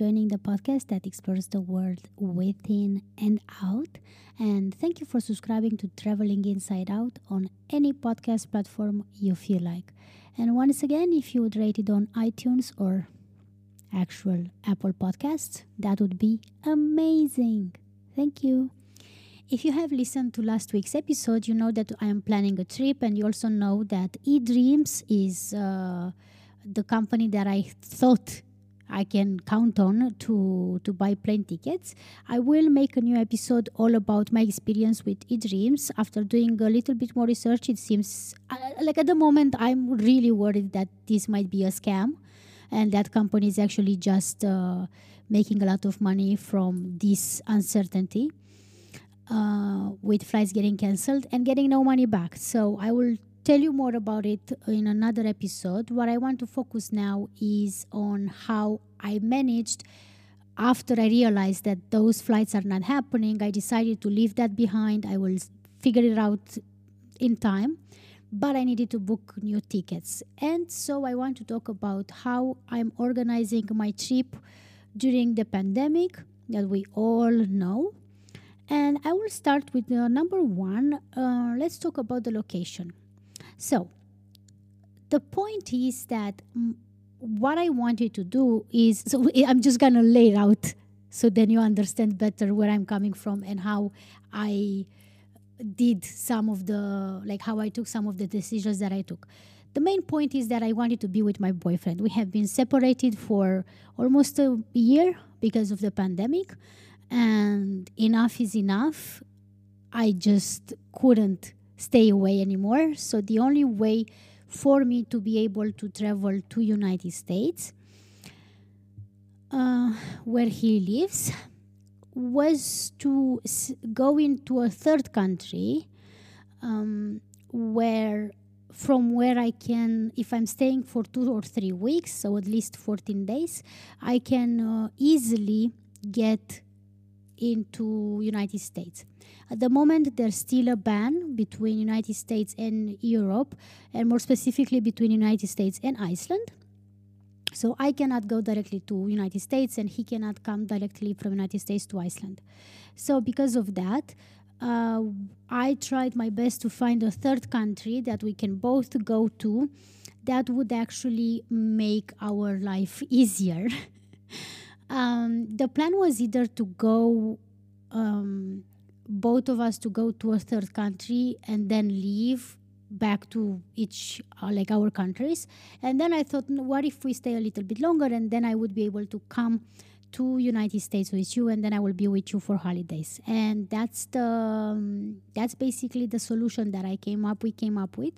joining the podcast that explores the world within and out. And thank you for subscribing to Traveling Inside Out on any podcast platform you feel like. And once again, if you would rate it on iTunes or actual Apple Podcasts, that would be amazing. Thank you. If you have listened to last week's episode, you know that I am planning a trip, and you also know that eDreams is uh, the company that I thought I can count on to to buy plane tickets. I will make a new episode all about my experience with eDreams. After doing a little bit more research, it seems uh, like at the moment I'm really worried that this might be a scam, and that company is actually just uh, making a lot of money from this uncertainty. Uh, with flights getting cancelled and getting no money back. So I will tell you more about it in another episode. What I want to focus now is on how I managed after I realized that those flights are not happening. I decided to leave that behind. I will figure it out in time, but I needed to book new tickets. And so I want to talk about how I'm organizing my trip during the pandemic that we all know. And I will start with uh, number one. Uh, let's talk about the location. So, the point is that what I wanted to do is so I'm just gonna lay it out so then you understand better where I'm coming from and how I did some of the like how I took some of the decisions that I took. The main point is that I wanted to be with my boyfriend. We have been separated for almost a year because of the pandemic, and enough is enough. I just couldn't stay away anymore. So the only way for me to be able to travel to United States, uh, where he lives, was to go into a third country um, where from where I can, if I'm staying for two or three weeks, so at least 14 days, I can uh, easily get into United States. At the moment, there's still a ban between United States and Europe, and more specifically between United States and Iceland. So I cannot go directly to United States, and he cannot come directly from United States to Iceland. So because of that, uh, I tried my best to find a third country that we can both go to that would actually make our life easier. Um, the plan was either to go, um, both of us to go to a third country and then leave back to each uh, like our countries. And then i thought what if we stay a little bit longer and then i would be able to come to united states with you and then i will be with you for holidays. And that's the um, that's basically the solution that i came up we came up with.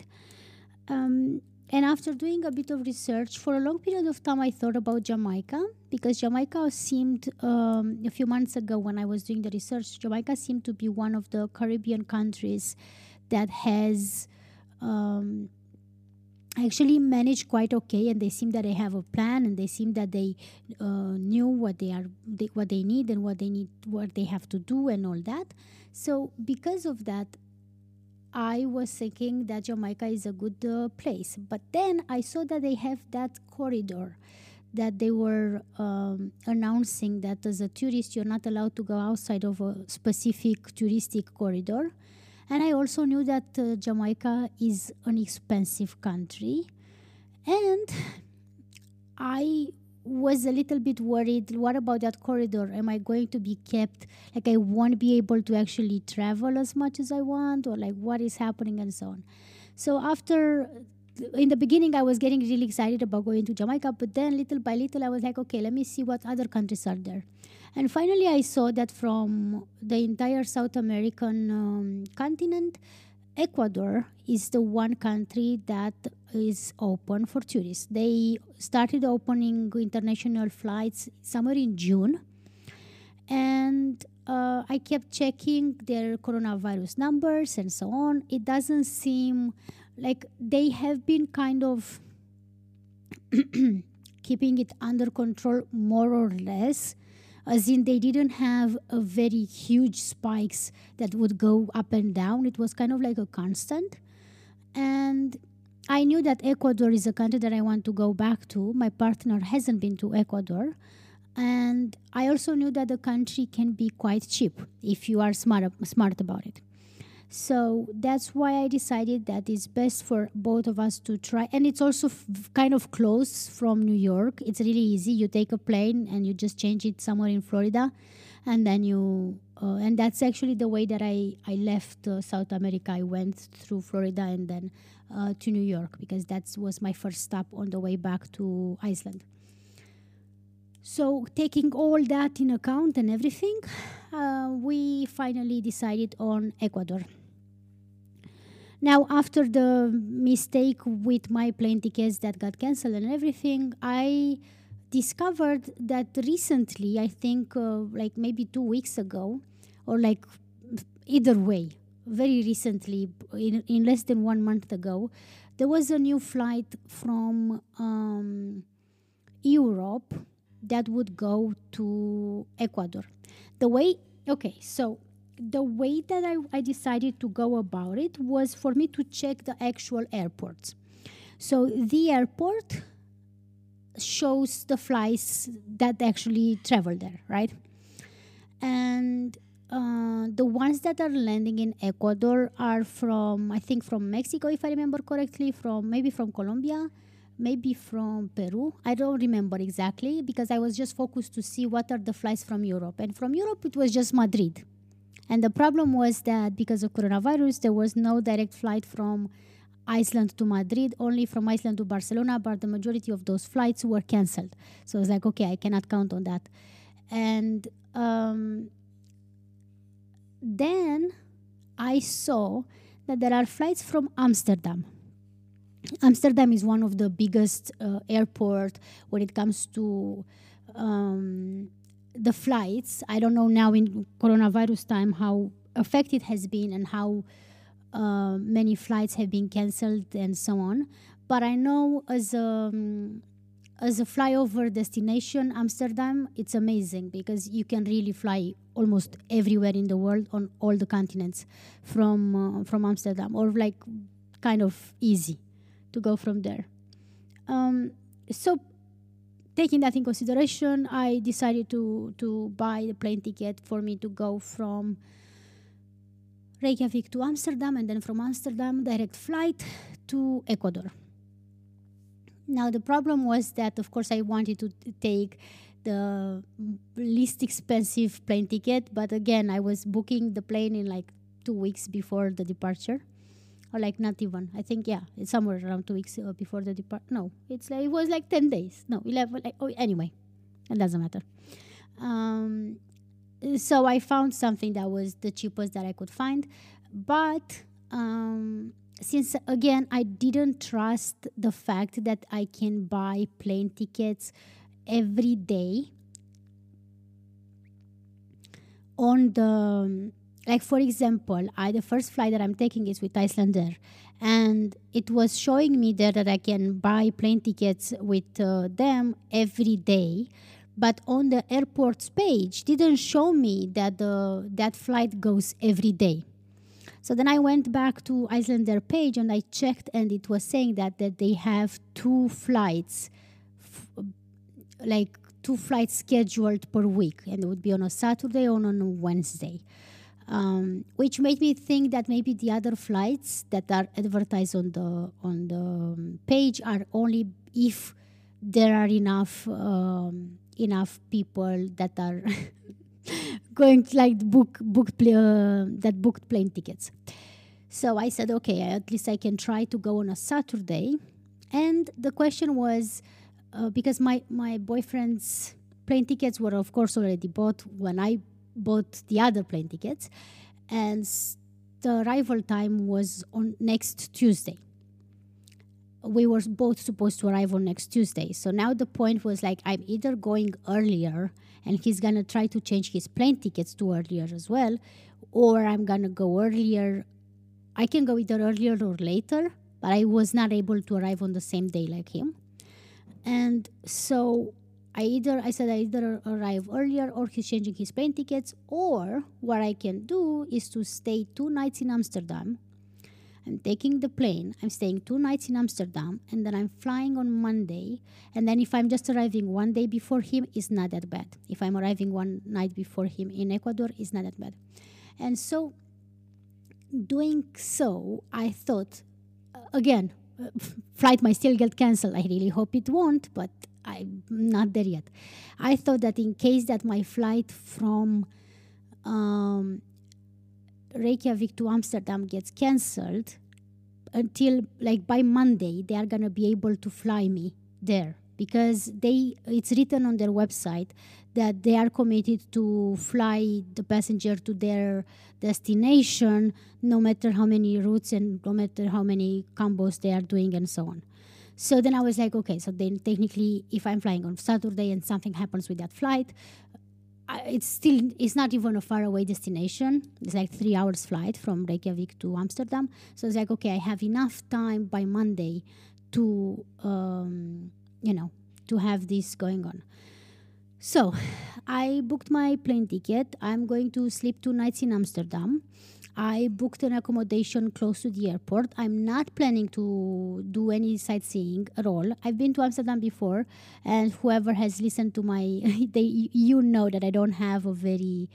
Um, and after doing a bit of research for a long period of time i thought about jamaica because jamaica seemed um, a few months ago when i was doing the research jamaica seemed to be one of the caribbean countries that has um, actually managed quite okay and they seem that they have a plan and they seem that they uh, knew what they are they, what they need and what they need what they have to do and all that. So because of that i was thinking that jamaica is a good uh, place but then i saw that they have that corridor that they were um, announcing that as a tourist you're not allowed to go outside of a specific touristic corridor and I also knew that uh, Jamaica is an expensive country. And I was a little bit worried what about that corridor? Am I going to be kept? Like, I won't be able to actually travel as much as I want, or like what is happening, and so on. So, after in the beginning, I was getting really excited about going to Jamaica, but then little by little, I was like, okay, let me see what other countries are there. And finally, I saw that from the entire South American um, continent, Ecuador is the one country that is open for tourists. They started opening international flights somewhere in June. And uh, I kept checking their coronavirus numbers and so on. It doesn't seem like they have been kind of keeping it under control more or less as in they didn't have a very huge spikes that would go up and down it was kind of like a constant and I knew that Ecuador is a country that I want to go back to. My partner hasn't been to Ecuador. And I also knew that the country can be quite cheap if you are smart, smart about it. So that's why I decided that it's best for both of us to try. And it's also f- kind of close from New York. It's really easy. You take a plane and you just change it somewhere in Florida, and then you. Uh, and that's actually the way that I I left uh, South America. I went through Florida and then uh, to New York because that was my first stop on the way back to Iceland. So, taking all that in account and everything, uh, we finally decided on Ecuador. Now, after the mistake with my plane tickets that got canceled and everything, I discovered that recently, I think uh, like maybe two weeks ago, or like either way, very recently, in, in less than one month ago, there was a new flight from um, Europe that would go to Ecuador. The way, okay, so the way that I, I decided to go about it was for me to check the actual airports. So the airport shows the flights that actually travel there, right? And uh, the ones that are landing in Ecuador are from, I think, from Mexico, if I remember correctly, from maybe from Colombia, maybe from Peru. I don't remember exactly because I was just focused to see what are the flights from Europe. And from Europe, it was just Madrid. And the problem was that because of coronavirus, there was no direct flight from Iceland to Madrid, only from Iceland to Barcelona, but the majority of those flights were canceled. So I was like, okay, I cannot count on that. And um, then I saw that there are flights from Amsterdam. Amsterdam is one of the biggest uh, airport when it comes to um, the flights, I don't know now in coronavirus time how affected has been and how uh, many flights have been cancelled and so on. But I know as a um, as a flyover destination, Amsterdam, it's amazing because you can really fly almost everywhere in the world on all the continents from uh, from Amsterdam, or like kind of easy to go from there. Um, so taking that in consideration, I decided to to buy the plane ticket for me to go from Reykjavik to Amsterdam, and then from Amsterdam direct flight to Ecuador. Now the problem was that, of course, I wanted to take the least expensive plane ticket, but again, I was booking the plane in like two weeks before the departure or like not even. I think yeah, it's somewhere around two weeks uh, before the depart. No, it's like it was like ten days. No, eleven. Like, oh, anyway, it doesn't matter. Um, so I found something that was the cheapest that I could find, but um, since again I didn't trust the fact that I can buy plane tickets every day on the like for example i the first flight that i'm taking is with icelandair and it was showing me there that i can buy plane tickets with uh, them every day. But on the airport's page didn't show me that the that flight goes every day. So then i went back to icelandair page and i checked and it was saying that that they have two flights f- like two flights scheduled per week and it would be on a saturday or on a wednesday um, which made me think that maybe the other flights that are advertised on the on the um, page are only if there are enough um, enough people that are going to like book book uh, that booked plane tickets. So I said, okay, at least I can try to go on a Saturday. And the question was uh, because my my boyfriend's plane tickets were of course already bought when I bought the other plane tickets, and the arrival time was on next Tuesday. We were both supposed to arrive on next Tuesday. So now the point was like, I'm either going earlier and he's going to try to change his plane tickets to earlier as well, or I'm going to go earlier. I can go either earlier or later, but I was not able to arrive on the same day like him. And so I either I said I either arrive earlier or he's changing his plane tickets, or what I can do is to stay two nights in Amsterdam. I'm taking the plane. I'm staying two nights in Amsterdam, and then I'm flying on Monday. And then if I'm just arriving one day before him, it's not that bad. If I'm arriving one night before him in Ecuador, it's not that bad. And so, doing so, I thought, uh, again, flight might still get canceled. I really hope it won't, but I'm not there yet. I thought that in case that my flight from um, Reykjavik to Amsterdam gets cancelled, until like by Monday they are gonna be able to fly me there because they it's written on their website that they are committed to fly the passenger to their destination no matter how many routes and no matter how many combos they are doing and so on. So then I was like, okay, so then technically, if I'm flying on Saturday and something happens with that flight, it's still it's not even a far away destination. It's like three hours flight from Reykjavik to Amsterdam. So it's like okay, I have enough time by Monday to um, you know to have this going on. So I booked my plane ticket. I'm going to sleep two nights in Amsterdam. I booked an accommodation close to the airport. I'm not planning to do any sightseeing at all. I've been to Amsterdam before, and whoever has listened to my, they you know that I don't have a very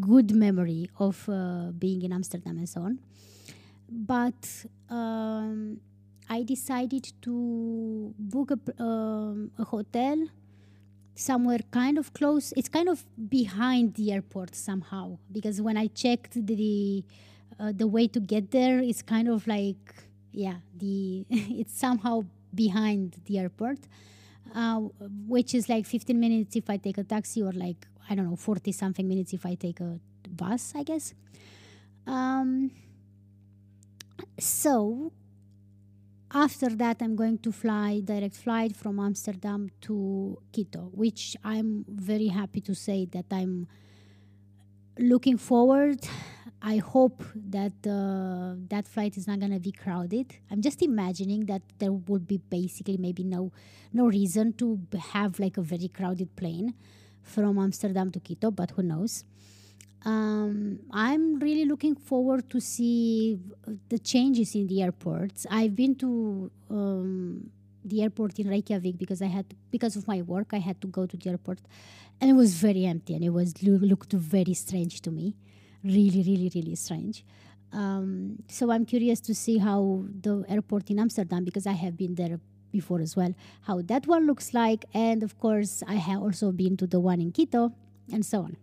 good memory of uh, being in Amsterdam and so on. But um, I decided to book a, um, a hotel somewhere kind of close. It's kind of behind the airport somehow because when I checked the uh, the way to get there, it's kind of like yeah the it's somehow behind the airport, uh, which is like 15 minutes if I take a taxi or like I don't know 40 something minutes if I take a bus, I guess. Um, so after that i'm going to fly direct flight from amsterdam to quito which i'm very happy to say that i'm looking forward. I hope that uh, that flight is not going to be crowded. I'm just imagining that there will be basically maybe no no reason to have like a very crowded plane from amsterdam to quito but who knows um, I'm really looking forward to see the changes in the airports. I've been to um, the airport in Reykjavik because I had because of my work I had to go to the airport, and it was very empty and it was looked very strange to me, really, really, really strange. Um, so I'm curious to see how the airport in Amsterdam because I have been there before as well, how that one looks like, and of course I have also been to the one in Quito and so on.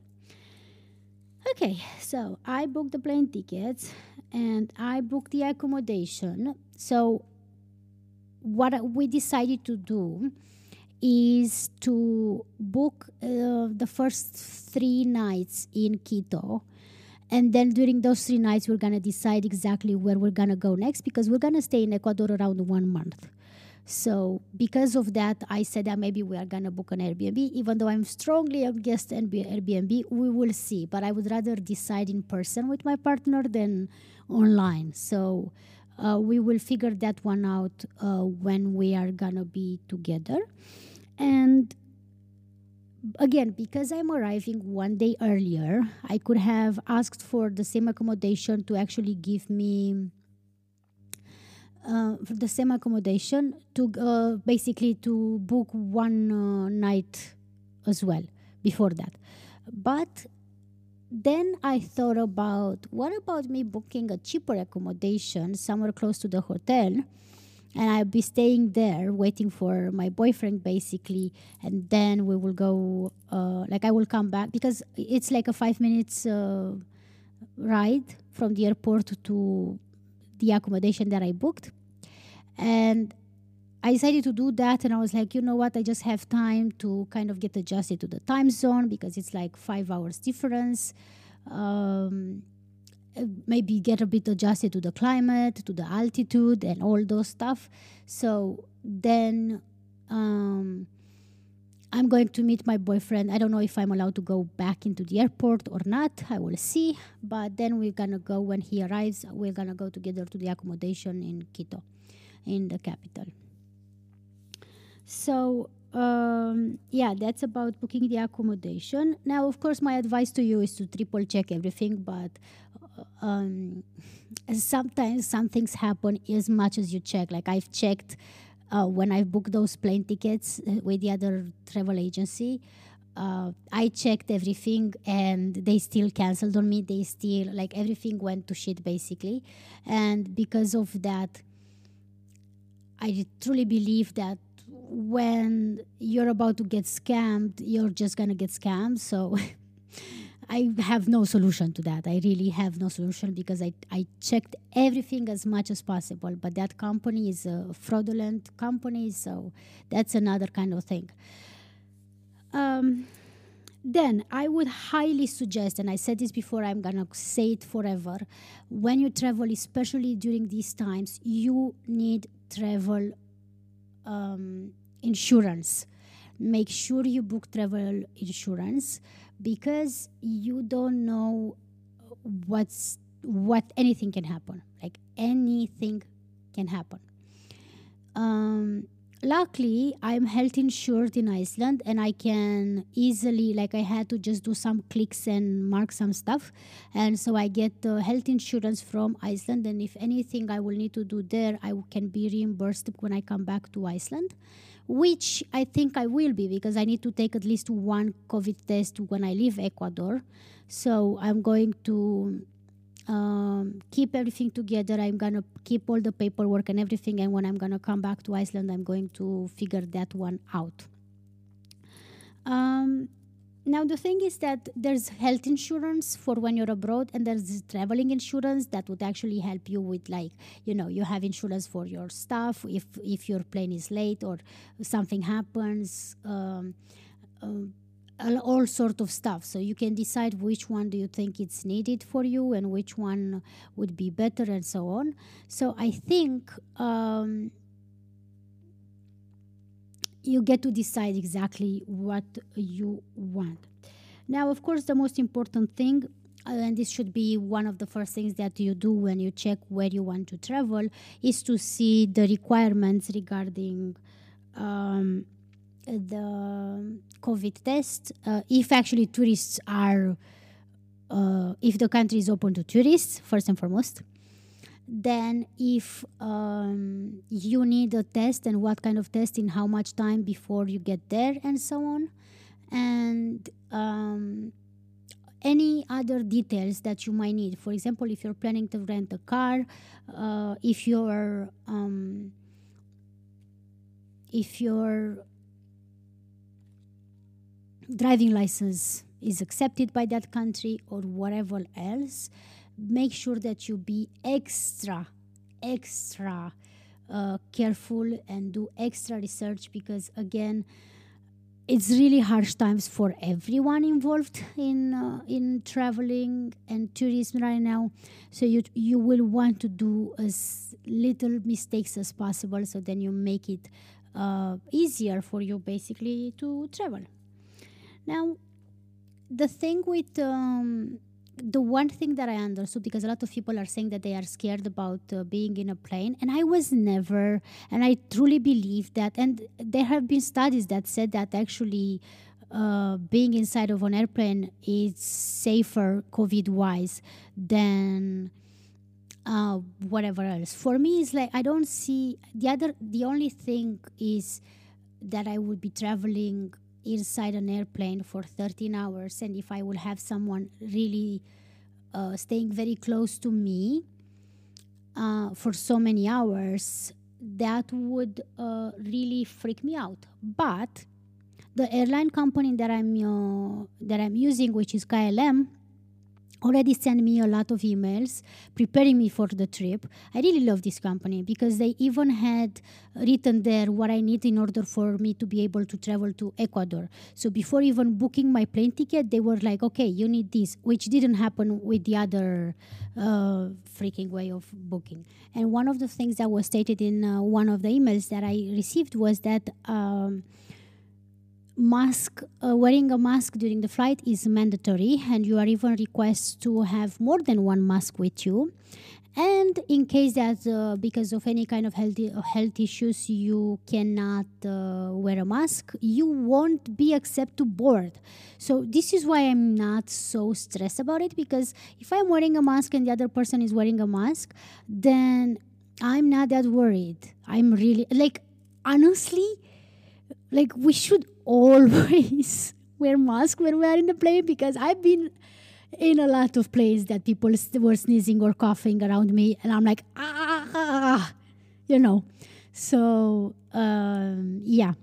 Okay, so I booked the plane tickets and I booked the accommodation. So, what we decided to do is to book uh, the first three nights in Quito. And then during those three nights, we're going to decide exactly where we're going to go next because we're going to stay in Ecuador around one month. So because of that, I said that maybe we are gonna book an Airbnb. Even though I'm strongly against Airbnb, we will see. But I would rather decide in person with my partner than online. So uh, we will figure that one out uh, when we are gonna be together. And again, because I'm arriving one day earlier, I could have asked for the same accommodation to actually give me uh, for the same accommodation to uh, basically to book one uh, night as well before that. But then i thought about what about me booking a cheaper accommodation somewhere close to the hotel? And i'll be staying there waiting for my boyfriend basically. And then we will go uh, like i will come back because it's like a five minutes uh, ride from the airport to the accommodation that I booked. And I decided to do that, and I was like, you know what? I just have time to kind of get adjusted to the time zone because it's like five hours difference. Um, maybe get a bit adjusted to the climate, to the altitude, and all those stuff. So then um, I'm going to meet my boyfriend. I don't know if I'm allowed to go back into the airport or not. I will see. But then we're going to go when he arrives. We're going to go together to the accommodation in Quito, in the capital. So, um, yeah, that's about booking the accommodation. Now, of course, my advice to you is to triple check everything, but um, sometimes some things happen as much as you check. Like I've checked uh, when I booked those plane tickets uh, with the other travel agency. Uh, I checked everything and they still canceled on me. They still, like, everything went to shit basically. And because of that, I truly believe that when you're about to get scammed, you're just gonna get scammed. So I have no solution to that. I really have no solution because I, I checked everything as much as possible. But that company is a fraudulent company, so that's another kind of thing. Um, then I would highly suggest, and I said this before, I'm gonna say it forever. When you travel, especially during these times, you need travel um, insurance. Make sure you book travel insurance because you don't know what's what anything can happen. Like anything can happen. Um, luckily i'm health insured in iceland and i can easily like i had to just do some clicks and mark some stuff and so i get the health insurance from iceland and if anything i will need to do there i can be reimbursed when i come back to iceland which i think i will be because i need to take at least one covid test when i leave ecuador so i'm going to um, keep everything together. I'm gonna keep all the paperwork and everything, and when I'm gonna come back to Iceland, I'm going to figure that one out. Um, now the thing is that there's health insurance for when you're abroad, and there's traveling insurance that would actually help you with, like, you know, you have insurance for your stuff if if your plane is late or something happens. Um, um all sort of stuff so you can decide which one do you think it's needed for you and which one would be better and so on so i think um, you get to decide exactly what you want. Now of course the most important thing uh, and this should be one of the first things that you do when you check where you want to travel is to see the requirements regarding um, the COVID test, uh, if actually tourists are, uh, if the country is open to tourists, first and foremost, then if um, you need a test and what kind of test in how much time before you get there and so on, and um, any other details that you might need. For example, if you're planning to rent a car, uh, if you're um, if you're driving license is accepted by that country or whatever else, make sure that you be extra, extra uh, careful and do extra research because, again, it's really harsh times for everyone involved in uh, in traveling and tourism right now. So you you will want to do as little mistakes as possible, so then you make it uh, easier for you basically to travel. Now, the thing with um, the one thing that I understood, because a lot of people are saying that they are scared about uh, being in a plane, and I was never, and I truly believe that. And there have been studies that said that actually uh, being inside of an airplane is safer COVID wise than uh, whatever else. For me, it's like I don't see the other, the only thing is that I would be traveling inside an airplane for 13 hours and if i will have someone really uh, staying very close to me uh, for so many hours that would uh, really freak me out. But the airline company that i'm uh, that i'm using which is klm already sent me a lot of emails preparing me for the trip. I really love this company because they even had written there what I need in order for me to be able to travel to Ecuador. So before even booking my plane ticket, they were like, okay, you need this, which didn't happen with the other uh, freaking way of booking. And one of the things that was stated in uh, one of the emails that I received was that. Um, mask uh, wearing a mask during the flight is mandatory and you are even requested to have more than one mask with you. And in case that uh, because of any kind of health health issues you cannot uh, wear a mask you won't be accepted to board. So this is why i'm not so stressed about it because if i'm wearing a mask and the other person is wearing a mask then i'm not that worried. I'm really like honestly like we should always wear mask when we are in the plane because i've been in a lot of places that people were sneezing or coughing around me, and I'm like, ah, you know. So um, yeah,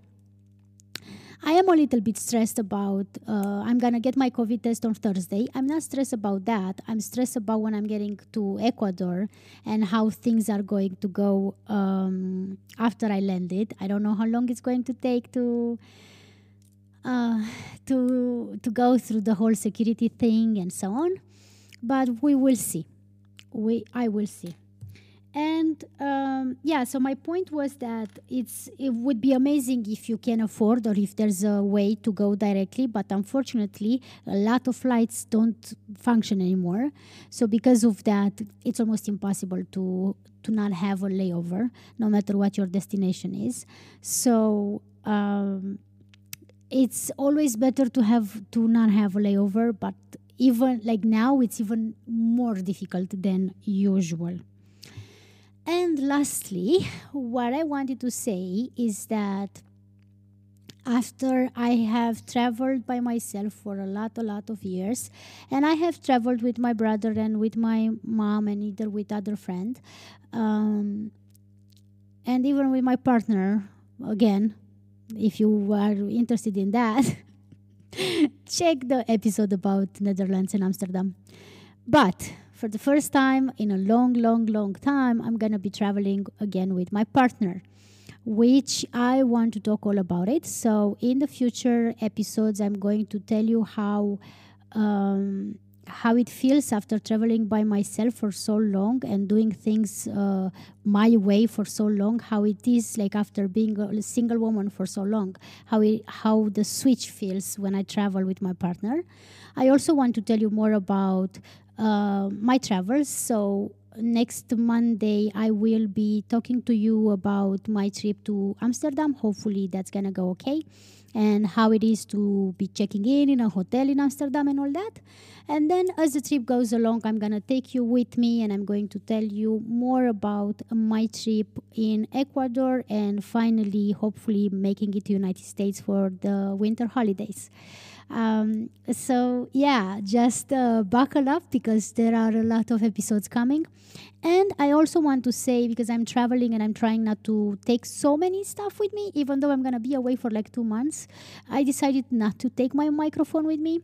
I am a little bit stressed about. Uh, I'm gonna get my COVID test on Thursday. I'm not stressed about that. I'm stressed about when I'm getting to Ecuador and how things are going to go um, after I landed. I don't know how long it's going to take to uh, to to go through the whole security thing and so on. But we will see. We I will see. And um, yeah, so my point was that it's it would be amazing if you can afford or if there's a way to go directly, but unfortunately, a lot of flights don't function anymore. So because of that, it's almost impossible to to not have a layover, no matter what your destination is. So um, it's always better to have to not have a layover but even like now it's even more difficult than usual. And lastly what i wanted to say is that after i have traveled by myself for a lot a lot of years and i have traveled with my brother and with my mom and either with other friend um, and even with my partner again if you are interested in that, check the episode about Netherlands and Amsterdam. But for the first time in a long, long, long time, I'm to be traveling again with my partner, which I want to talk all about it. So, in the future episodes, I'm going to tell you how. Um, how it feels after traveling by myself for so long and doing things uh, my way for so long how it is like after being a single woman for so long how it, how the switch feels when i travel with my partner. I also want to tell you more about uh, my travels. So next monday i will be talking to you about my trip to amsterdam. Hopefully that's gonna go okay and how it is to be checking in in a hotel in Amsterdam and all that. And then as the trip goes along, I'm going to take you with me and I'm going to tell you more about my trip in Ecuador and finally, hopefully, making it to United States for the winter holidays. Um, so yeah, just uh, buckle up because there are a lot of episodes coming. And I also want to say because I'm traveling and I'm trying not to take so many stuff with me, even though I'm gonna be away for like two months, I decided not to take my microphone with me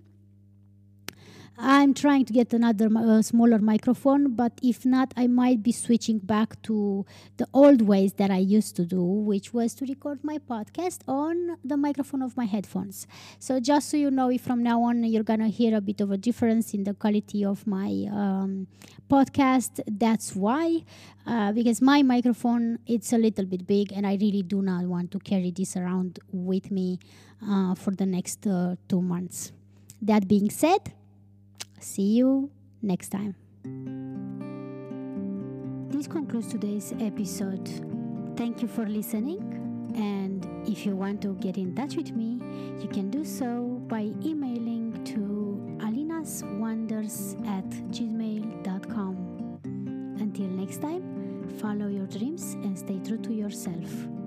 I'm trying to get another uh, smaller microphone, but if not, I might be switching back to the old ways that I used to do, which was to record my podcast on the microphone of my headphones. So, just so you know, if from now on you're gonna hear a bit of a difference in the quality of my um, podcast, that's why, uh, because my microphone it's a little bit big, and I really do not want to carry this around with me uh, for the next uh, two months. That being said, See you next time. This concludes today's episode. Thank you for listening. And if you want to get in touch with me, you can do so by emailing to alinaswonders at gmail.com. Until next time, follow your dreams and stay true to yourself.